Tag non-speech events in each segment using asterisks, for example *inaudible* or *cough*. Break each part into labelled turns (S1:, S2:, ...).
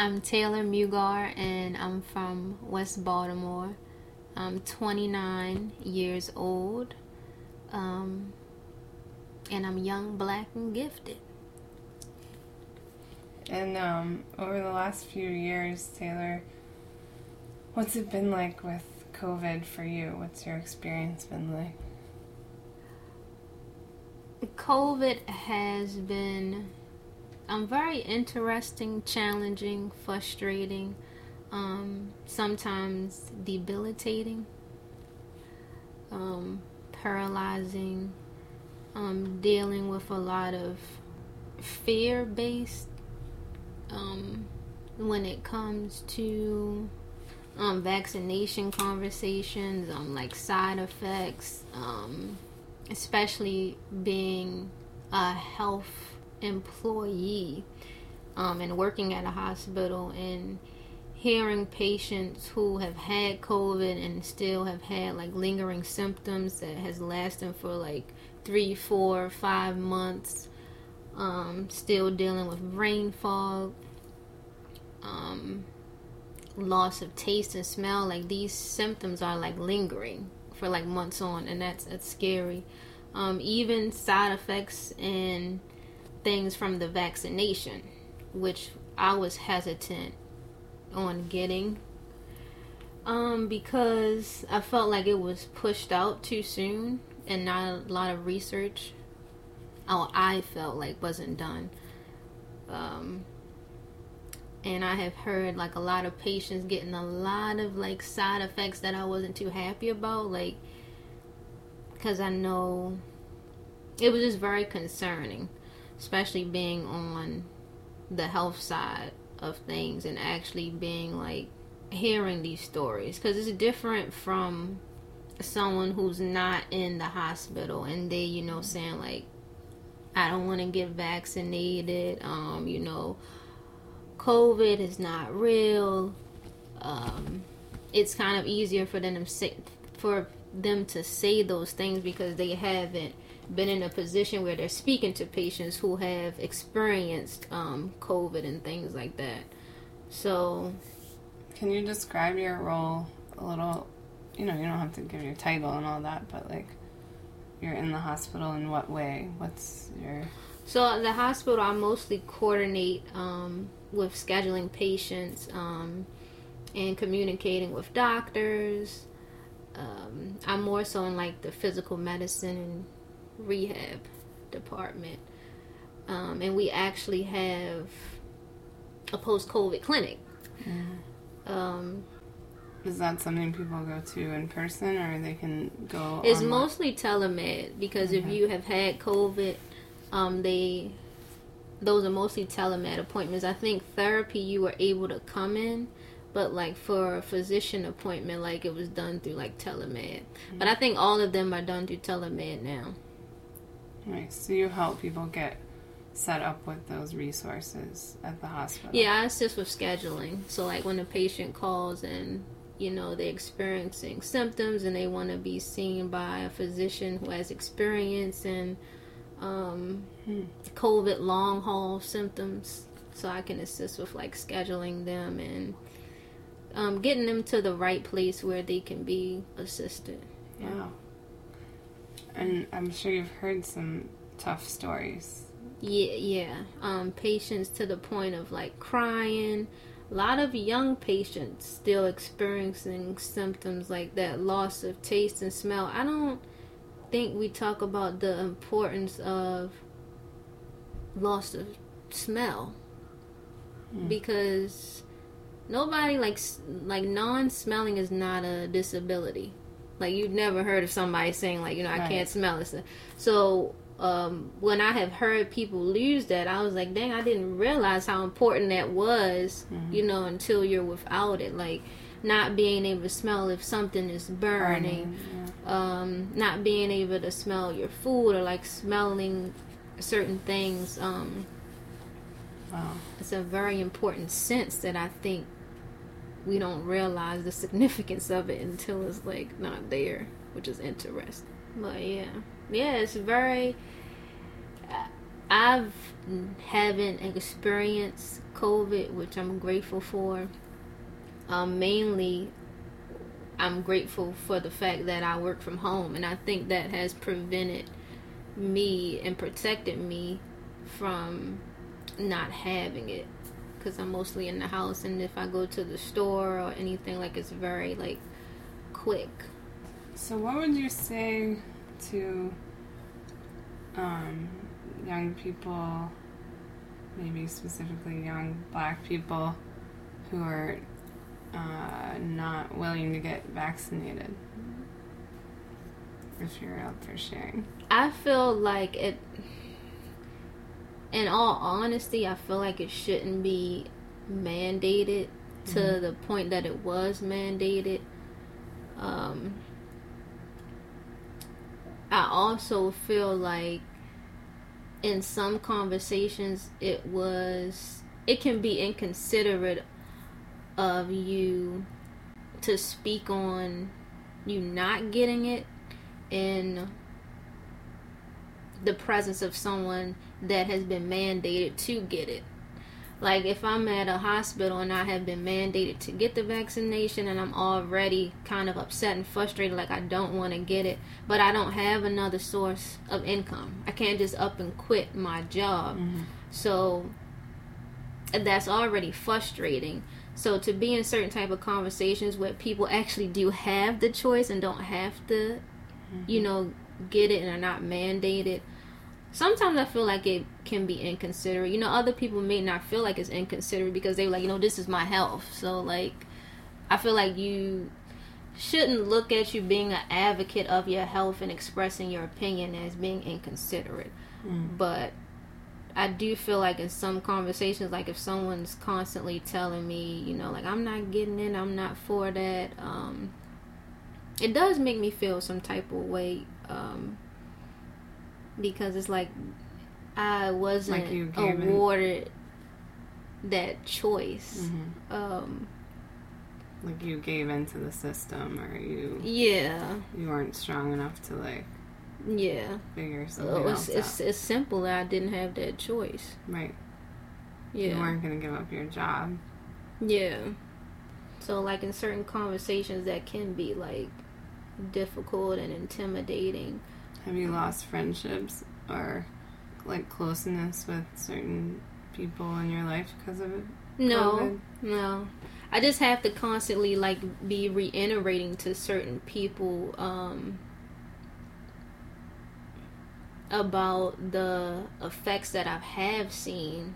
S1: I'm Tayler Mugar, and I'm from West Baltimore. I'm 29 years old, um, and I'm young, black, and gifted.
S2: And um, over the last few years, Taylor, what's it been like with COVID for you? What's your experience been like?
S1: COVID has been um, very interesting, challenging, frustrating, um, sometimes debilitating, um, paralyzing, um, dealing with a lot of fear based um, when it comes to um, vaccination conversations, um, like side effects, um, especially being a health employee um, and working at a hospital and hearing patients who have had COVID and still have had like lingering symptoms that has lasted for like three, four, five months. Um, still dealing with brain fog, um, loss of taste and smell. Like these symptoms are like lingering for like months on, and that's that's scary. Um, even side effects and things from the vaccination, which I was hesitant on getting um, because I felt like it was pushed out too soon and not a lot of research. Oh, I felt like wasn't done. Um, and I have heard like a lot of patients getting a lot of like side effects that I wasn't too happy about, like because I know it was just very concerning especially being on the health side of things and actually being like hearing these stories. Because it's different from someone who's not in the hospital and they you know saying like i don't want to get vaccinated um you know covid is not real. Um it's kind of easier for them to say for them to say those things because they haven't been in a position where they're speaking to patients who have experienced um, COVID and things like that. So,
S2: can you describe your role a little? You know, you don't have to give your title and all that, but like, you're in the hospital in what way? What's your
S1: so at the hospital, I mostly coordinate um, with scheduling patients um, and communicating with doctors. Um, I'm more so in like the physical medicine and rehab department. Um, and we actually have a post COVID clinic. Um,
S2: is that something people go to in person or they can go?
S1: It's online? mostly telemed because okay. if you have had COVID, um, they those are mostly telemed appointments. I think therapy you were able to come in, but like for a physician appointment, like it was done through like telemed. Mm-hmm. But I think all of them are done through telemed now.
S2: Right. So you help people get set up with those resources at the hospital.
S1: Yeah, I assist with scheduling. So like when a patient calls and you know they're experiencing symptoms and they want to be seen by a physician who has experience in um, hmm. COVID long haul symptoms, so I can assist with like scheduling them and um, getting them to the right place where they can be assisted.
S2: Yeah. And I'm sure you've heard some tough stories.
S1: Yeah, yeah. Um, patients to the point of like crying. A lot of young patients still experiencing symptoms like that loss of taste and smell. I don't think we talk about the importance of loss of smell mm. because nobody likes like non-smelling is not a disability like you've never heard of somebody saying like, you know, I right. can't smell this. So um, when I have heard people lose that, I was like, dang, I didn't realize how important that was, mm-hmm. you know, until you're without it. Like not being able to smell if something is burning, yeah. um, not being able to smell your food or like smelling certain things. Um, wow. It's a very important sense that I think we don't realize the significance of it until it's like not there, which is interesting. But yeah, yeah, it's very. I've haven't experienced COVID, which I'm grateful for. Um, mainly, I'm grateful for the fact that I work from home, and I think that has prevented me and protected me from not having it because I'm mostly in the house, and if I go to the store or anything, like it's very like quick.
S2: So, what would you say to um, young people, maybe specifically young black people, who are uh, not willing to get vaccinated? If you're out there sharing,
S1: I feel like it. In all honesty, I feel like it shouldn't be mandated to mm-hmm. the point that it was mandated. Um, I also feel like in some conversations it was it can be inconsiderate of you to speak on you not getting it in the presence of someone that has been mandated to get it like if I'm at a hospital and I have been mandated to get the vaccination and I'm already kind of upset and frustrated, like I don't want to get it, but I don't have another source of income. I can't just up and quit my job. Mm-hmm. So that's already frustrating. So to be in certain type of conversations where people actually do have the choice and don't have to, mm-hmm. you know, get it and are not mandated sometimes I feel like it can be inconsiderate. You know, other people may not feel like it's inconsiderate because they're like, you know, this is my health. So like, I feel like you shouldn't look at you being an advocate of your health and expressing your opinion as being inconsiderate. Mm. But I do feel like in some conversations, like if someone's constantly telling me, you know, like I'm not getting in, I'm not for that, um, it does make me feel some type of way. Um, because it's like I wasn't like awarded it. that choice. Mm-hmm. Um,
S2: like you gave into the system, or you
S1: yeah
S2: you weren't strong enough to like
S1: yeah
S2: figure something oh,
S1: it's, it's, it's simple that I didn't have that choice.
S2: Right. Yeah. You weren't gonna give up your job.
S1: Yeah. So like in certain conversations that can be like difficult and intimidating
S2: have you lost friendships or like closeness with certain people in your life because of it?
S1: No, COVID? no. I just have to constantly like be reiterating to certain people um, about the effects that I have seen,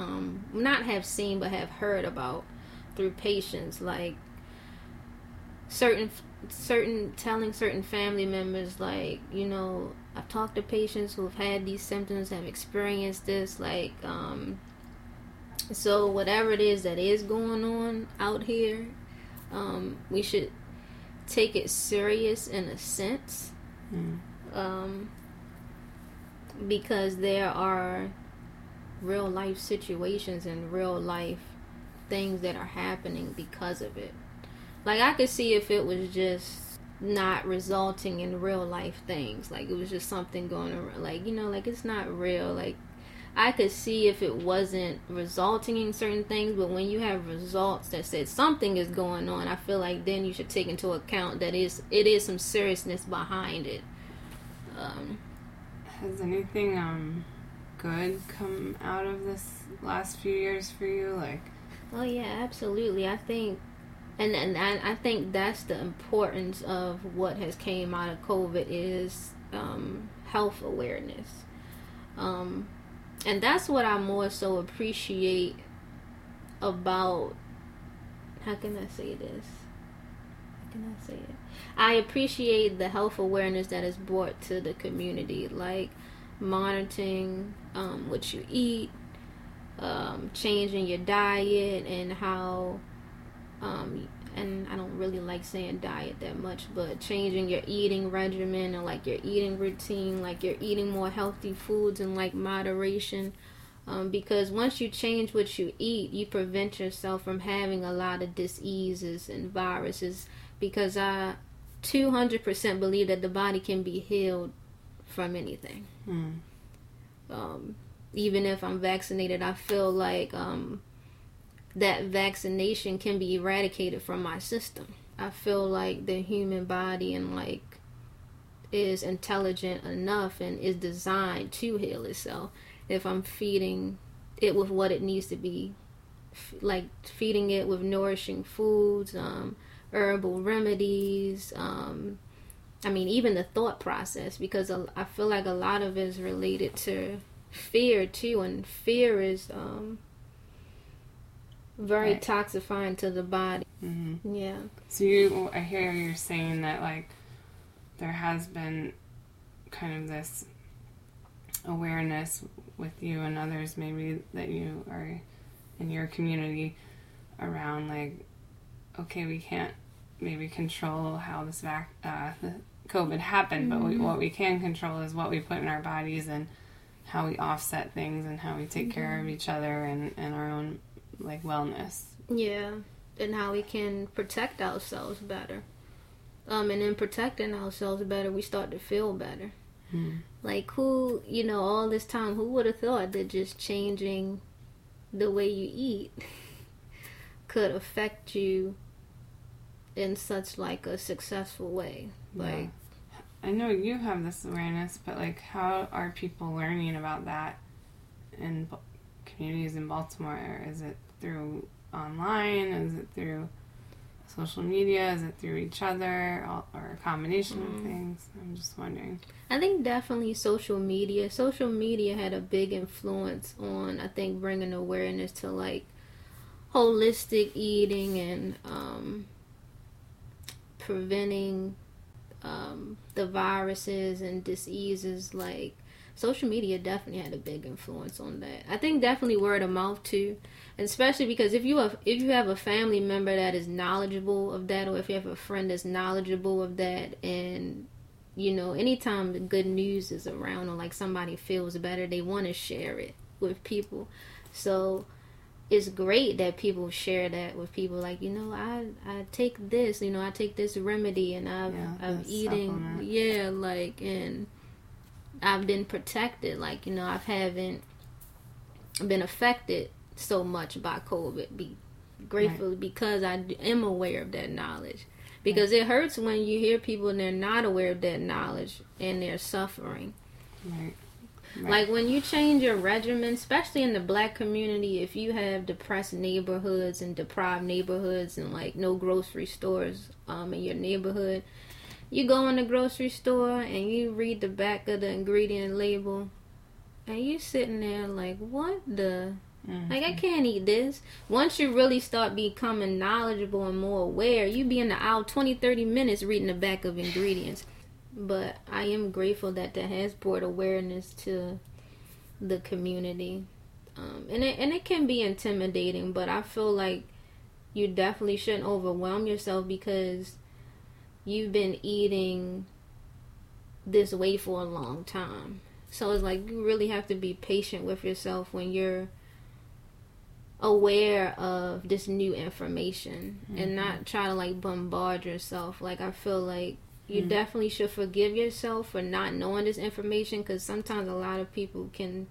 S1: um, not have seen but have heard about through patients, like certain certain telling certain family members like you know i've talked to patients who've had these symptoms have experienced this like um so whatever it is that is going on out here um we should take it serious in a sense mm. um because there are real life situations and real life things that are happening because of it like I could see if it was just not resulting in real life things. Like it was just something going around. Like you know, like it's not real. Like I could see if it wasn't resulting in certain things, but when you have results that said something is going on, I feel like then you should take into account that is it is some seriousness behind it. Um,
S2: Has anything um good come out of this last few years for you? Like,
S1: oh yeah, absolutely. I think and and I think that's the importance of what has came out of COVID is um, health awareness, um, and that's what I more so appreciate about. How can I say this? How can I say it? I appreciate the health awareness that is brought to the community, like monitoring um, what you eat, um, changing your diet, and how um, and I don't really like saying diet that much, but changing your eating regimen and like your eating routine, like you're eating more healthy foods and like moderation. Um, because once you change what you eat, you prevent yourself from having a lot of diseases and viruses. Because I 200% believe that the body can be healed from anything. Mm. um, even if I'm vaccinated, I feel like um, that vaccination can be eradicated from my system. I feel like the human body and like is intelligent enough and is designed to heal itself if I'm feeding it with what it needs to be like feeding it with nourishing foods um, herbal remedies um, I mean even the thought process because I feel like a lot of it is related to fear too and fear is um, very right. toxifying to the body mm-hmm. yeah
S2: so you I hear you're saying that like there has been kind of this awareness with you and others maybe that you are in your community around like okay we can't maybe control how this vac uh, the covid happened mm-hmm. but we, mm-hmm. what we can control is what we put in our bodies and how we offset things and how we take mm-hmm. care of each other and, and our own like wellness
S1: yeah and how we can protect ourselves better um, and in protecting ourselves better, we start to feel better. Mm. Like who, you know, all this time, who would have thought that just changing the way you eat *laughs* could affect you in such like a successful way? Like,
S2: I know you have this awareness, but like, how are people learning about that in communities in Baltimore? Or Is it through online? Is it through social media? Is it through each other or a combination mm. of things? I'm just wondering.
S1: I think definitely social media. Social media had a big influence on, I think, bringing awareness to like holistic eating and um, preventing um, the viruses and diseases like social media definitely had a big influence on that. I think definitely word of mouth too, especially because if you have if you have a family member that is knowledgeable of that, or if you have a friend that's knowledgeable of that, and you know, anytime the good news is around or like somebody feels better, they want to share it with people. So it's great that people share that with people like you know i i take this you know i take this remedy and i've yeah, i'm eating yeah like and I've been protected. Like, you know, I haven't been affected so much by COVID. Be grateful right. because I am aware of that knowledge. Because right. it hurts when you hear people and they're not aware of that knowledge and they're suffering. Right. Right. Like when you change your regimen, especially in the black community, if you have depressed neighborhoods and deprived neighborhoods and like no grocery stores um, in your neighborhood, you go in the grocery store and you read the back of the ingredient label and you sitting there like what the? Mm-hmm. like i can't eat this. Once you really start becoming knowledgeable and more aware you be in the aisle 20 30 minutes reading the back of ingredients. But i am grateful that that has brought awareness to the community. Um, and it and it can be intimidating but i feel like you definitely shouldn't overwhelm yourself because you've been eating this way for a long time. So it's like you really have to be patient with yourself when you're aware of this new information mm-hmm. and not try to like bombard yourself. Like I feel like you mm-hmm. definitely should forgive yourself for not knowing this information because sometimes a lot of people can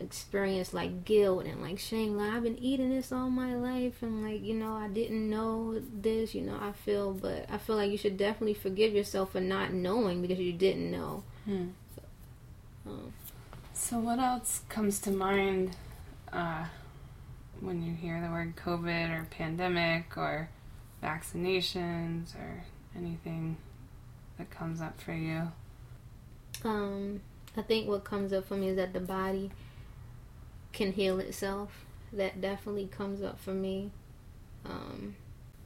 S1: experience like guilt and like shame. Like i've been eating this all my life and like you know i didn't know this you know i feel but i feel like you should definitely forgive yourself for not knowing because you didn't know. Hmm.
S2: so, um, so, what else comes to mind uh, when you hear the word covid or pandemic or vaccinations or anything that comes up for you?
S1: Um i think what comes up for me is that the body can heal itself. That definitely comes up for me. Um,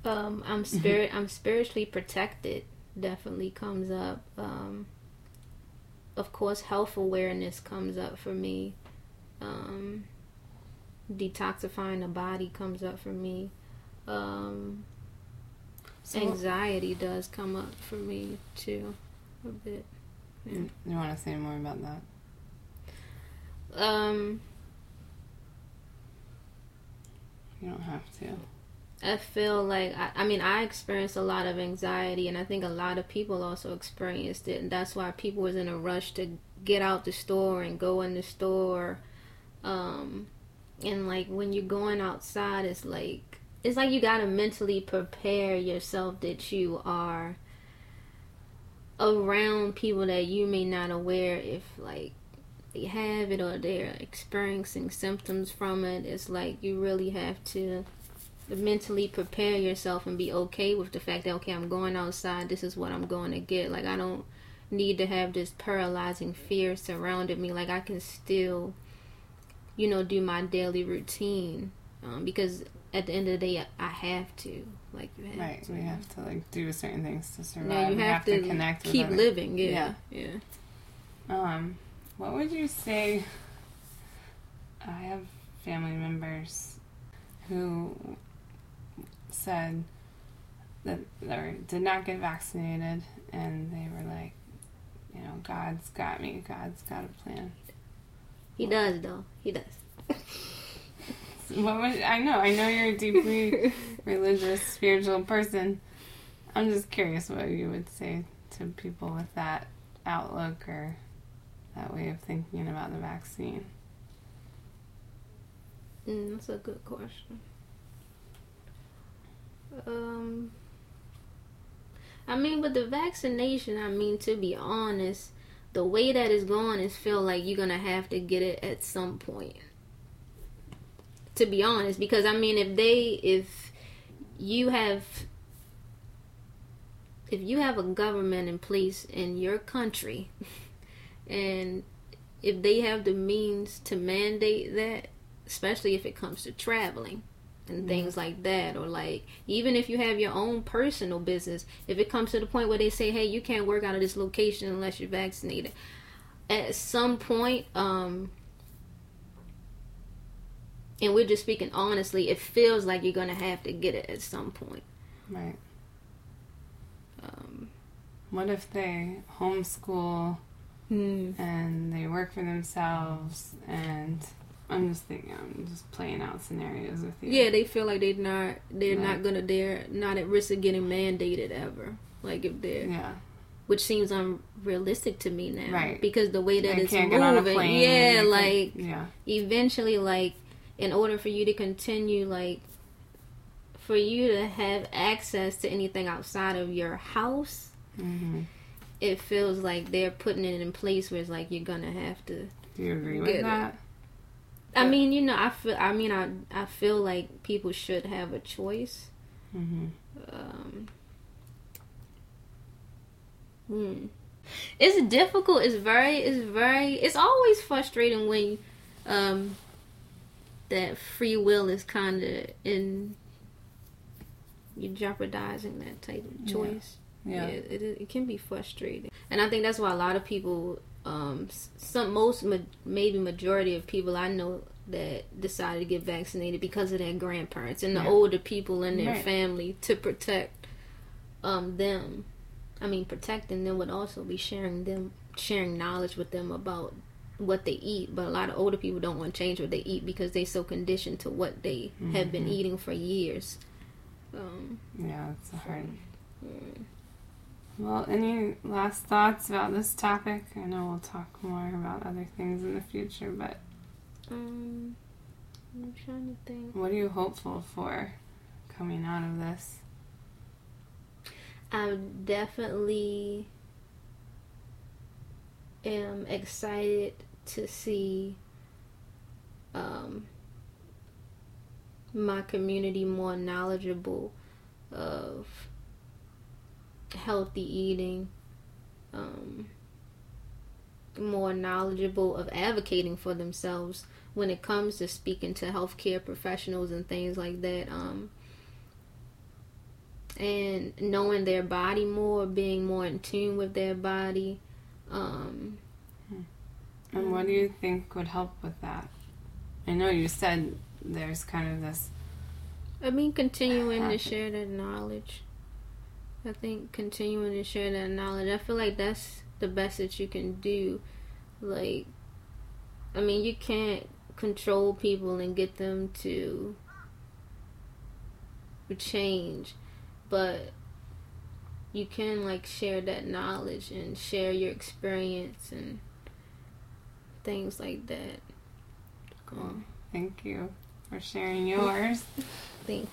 S1: um, I'm mm-hmm. spirit. I'm spiritually protected. Definitely comes up. Um, of course, health awareness comes up for me. Um, detoxifying the body comes up for me. Um, so anxiety does come up for me too, a bit.
S2: Yeah. You want to say more about that?
S1: Um,
S2: you don't have to.
S1: I feel like I, I mean I experienced a lot of anxiety and I think a lot of people also experienced it and that's why people was in a rush to get out the store and go in the store. Um, and like when you're going outside, it's like it's like you gotta mentally prepare yourself that you are around people that you may not aware if like they have it or they're experiencing symptoms from it. It's like you really have to mentally prepare yourself and be okay with the fact that okay, I'm going outside. This is what I'm going to get. Like I don't need to have this paralyzing fear surrounded me. Like I can still, you know, do my daily routine um, because at the end of the day, I have to. Like you have
S2: right,
S1: to.
S2: we have to like do certain things to survive.
S1: Yeah, you
S2: we
S1: have, to,
S2: connect.
S1: Keep living. Yeah, yeah.
S2: yeah. Um, what would you say? I have family members who said that they did not get vaccinated, and they were like, you know, God's got me. God's got a plan.
S1: He does, though. He does. *laughs*
S2: what would I know? I know you're a deeply *laughs* religious, spiritual person. I'm just curious what you would say to people with that outlook or that way of thinking about the vaccine.
S1: Mm, that's a good question. Um, I mean, with the vaccination, I mean, to be honest, the way that it's going is feel like you're gonna have to get it at some point. To be honest, because I mean, if they, if you have, if you have a government in place in your country, *laughs* and if they have the means to mandate that, especially if it comes to traveling and things like that or like even if you have your own personal business if it comes to the point where they say hey you can't work out of this location unless you're vaccinated at some point um and we're just speaking honestly it feels like you're gonna have to get it at some point
S2: Right.
S1: um
S2: What if they homeschool
S1: hmm.
S2: and they work for themselves and I'm just thinking I'm just playing out scenarios with you.
S1: yeah they feel like they're not they're
S2: Right.
S1: not gonna they're not at risk of getting mandated ever like if they're
S2: Yeah.
S1: which seems unrealistic to me now
S2: Right.
S1: because the way that
S2: They
S1: it's
S2: can't
S1: moving
S2: get on a plane.
S1: yeah like
S2: yeah.
S1: eventually like in order for you to continue like for you to have access to anything outside of your house
S2: hmm
S1: it feels like they're putting it in place where it's like you're gonna have to
S2: Do you agree with
S1: it.
S2: that?
S1: i mean you know i feel i mean i i feel like people should have a choice
S2: Mm-hmm.
S1: um hmm. it's difficult it's very it's very it's always frustrating when um that free will is kind of in you're jeopardizing that type of choice
S2: Yeah.
S1: it, it, it can be frustrating and i think that's why a lot of people um some most ma- maybe majority of people i know that decided to get vaccinated because of their grandparents and the
S2: Yeah.
S1: older people in their
S2: Right.
S1: family to protect um them i mean protecting them would also be sharing them sharing knowledge with them about what they eat but a lot of older people don't want to change what they eat because they're so conditioned to what they have been
S2: Mhm.
S1: eating for years um
S2: Yeah, it's hard.
S1: mm.
S2: Well, any last thoughts about this topic? I know we'll talk more about other things in the future, but
S1: Um, I'm trying to think.
S2: what are you hopeful for coming out of this?
S1: I definitely am excited to see um, my community more knowledgeable of healthy eating, um, more knowledgeable of advocating for themselves when it comes to speaking to healthcare professionals and things like that. Um, and knowing their body more, being more in tune with their body. Um,
S2: And what do you think would help with that? I know you said there's kind of this.
S1: I mean, continuing to share that knowledge. I think continuing to share that knowledge. I feel like that's the best that you can do. Like, I mean, you can't control people and get them to change, but you can like share that knowledge and share your experience and things like that.
S2: Cool. Thank you for sharing yours. *laughs*
S1: Thank